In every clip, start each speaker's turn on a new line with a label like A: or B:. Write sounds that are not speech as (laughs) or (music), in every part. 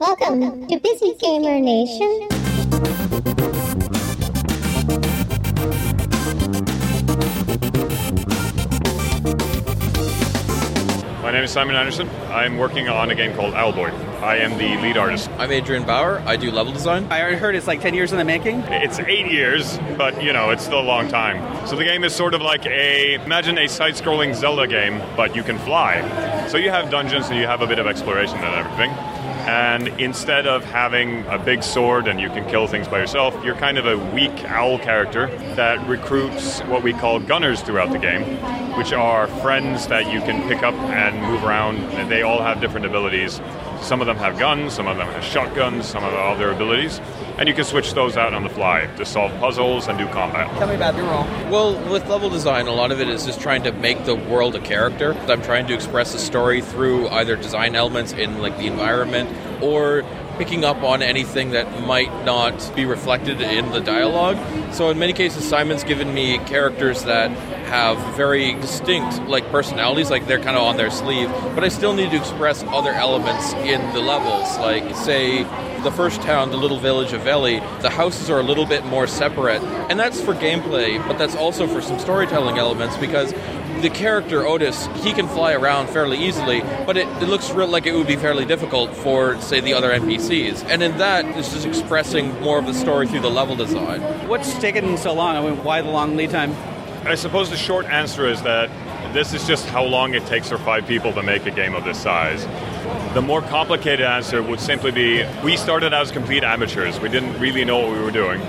A: Welcome to Busy Gamer Nation.
B: My name is Simon Andersen. I'm working on a game called Owlboy. I am the lead artist.
C: I'm Adrian Bauer. I do level design.
D: I already heard it's like 10 years in the making.
B: It's eight years, but you know, it's still a long time. So the game is sort of like a, imagine a side scrolling Zelda game, but you can fly. So you have dungeons and you have a bit of exploration and everything. And instead of having a big sword and you can kill things by yourself, you're kind of a weak owl character that recruits what we call gunners throughout the game, which are friends that you can pick up and move around. And they all have different abilities. Some of them have guns, some of them have shotguns, some of have other abilities. And you can switch those out on the fly to solve puzzles and do combat.
D: Tell me about your role.
C: Well, with level design, a lot of it is just trying to make the world a character. I'm trying to express a story through either design elements in like the environment or picking up on anything that might not be reflected in the dialogue. So in many cases Simon's given me characters that have very distinct like personalities like they're kind of on their sleeve, but I still need to express other elements in the levels like say the first town, the little village of Vellie, the houses are a little bit more separate. And that's for gameplay, but that's also for some storytelling elements because the character Otus, he can fly around fairly easily, but it, it looks real like it would be fairly difficult for, say, the other NPCs. And in that, it's just expressing more of the story through the level design.
D: What's taken so long? I mean, why the long lead time?
B: I suppose the short answer is that this is just how long it takes for five people to make a game of this size. The more complicated answer would simply be we started as complete amateurs. We didn't really know what we were doing.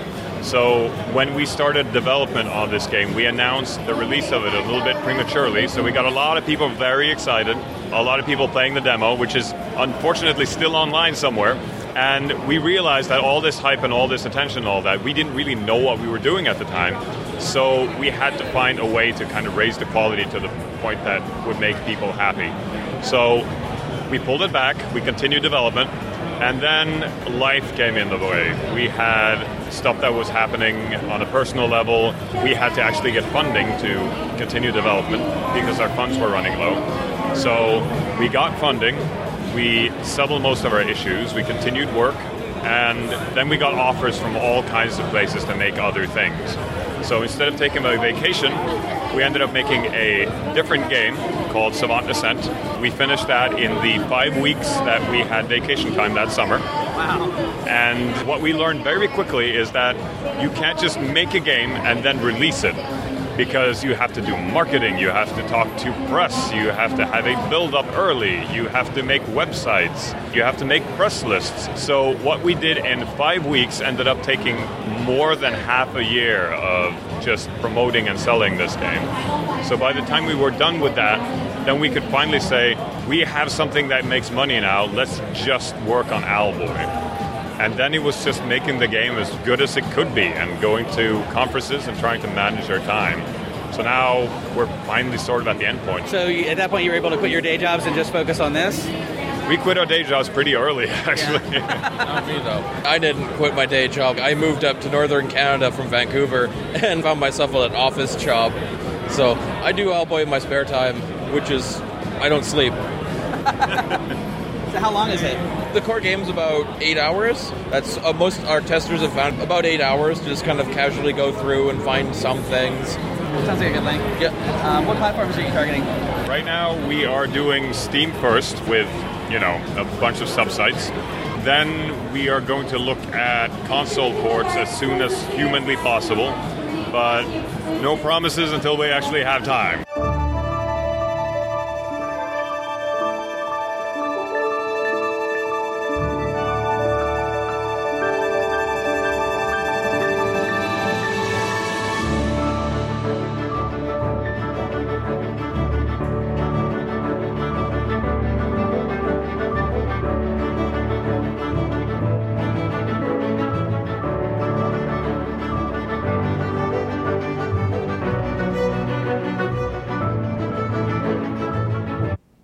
B: So when we started development on this game, we announced the release of it a little bit prematurely. So we got a lot of people very excited, a lot of people playing the demo, which is unfortunately still online somewhere. And we realized that all this hype and all this attention and all that, we didn't really know what we were doing at the time. So we had to find a way to kind of raise the quality to the point that would make people happy. So we pulled it back, we continued development, and then life came in the way. We had stuff that was happening on a personal level. We had to actually get funding to continue development because our funds were running low. So we got funding, we settled most of our issues, we continued work, and then we got offers from all kinds of places to make other things. So instead of taking a vacation, we ended up making a different game called Savant Ascent. We finished that in the five weeks that we had vacation time that summer.
D: Wow.
B: And what we learned very quickly is that you can't just make a game and then release it because you have to do marketing, you have to talk to press, you have to have a build up early, you have to make websites, you have to make press lists. So, what we did in five weeks ended up taking more than half a year of just promoting and selling this game. So, by the time we were done with that, then we could finally say, we have something that makes money now, let's just work on Owlboy. And then it was just making the game as good as it could be and going to conferences and trying to manage our time. So now we're finally sort of at the end point.
D: So at that point, you were able to quit your day jobs and just focus on this?
B: We quit our day jobs pretty early, (laughs) actually. (laughs)
C: Not me though. I didn't quit my day job. I moved up to northern Canada from Vancouver (laughs) and found myself at an office job. So I do Owlboy in my spare time, which is I don't sleep.
D: So how long is it?
C: The core game's about eight hours. That's uh, most our testers have found about eight hours to just kind of casually go through and find some things.
D: Sounds like a good length.
C: Yeah.
D: Um, what platforms are you targeting?
B: right now we are doing Steam first with, you know, a bunch of subsites. Then we are going to look at console ports as soon as humanly possible, but no promises until we actually have time.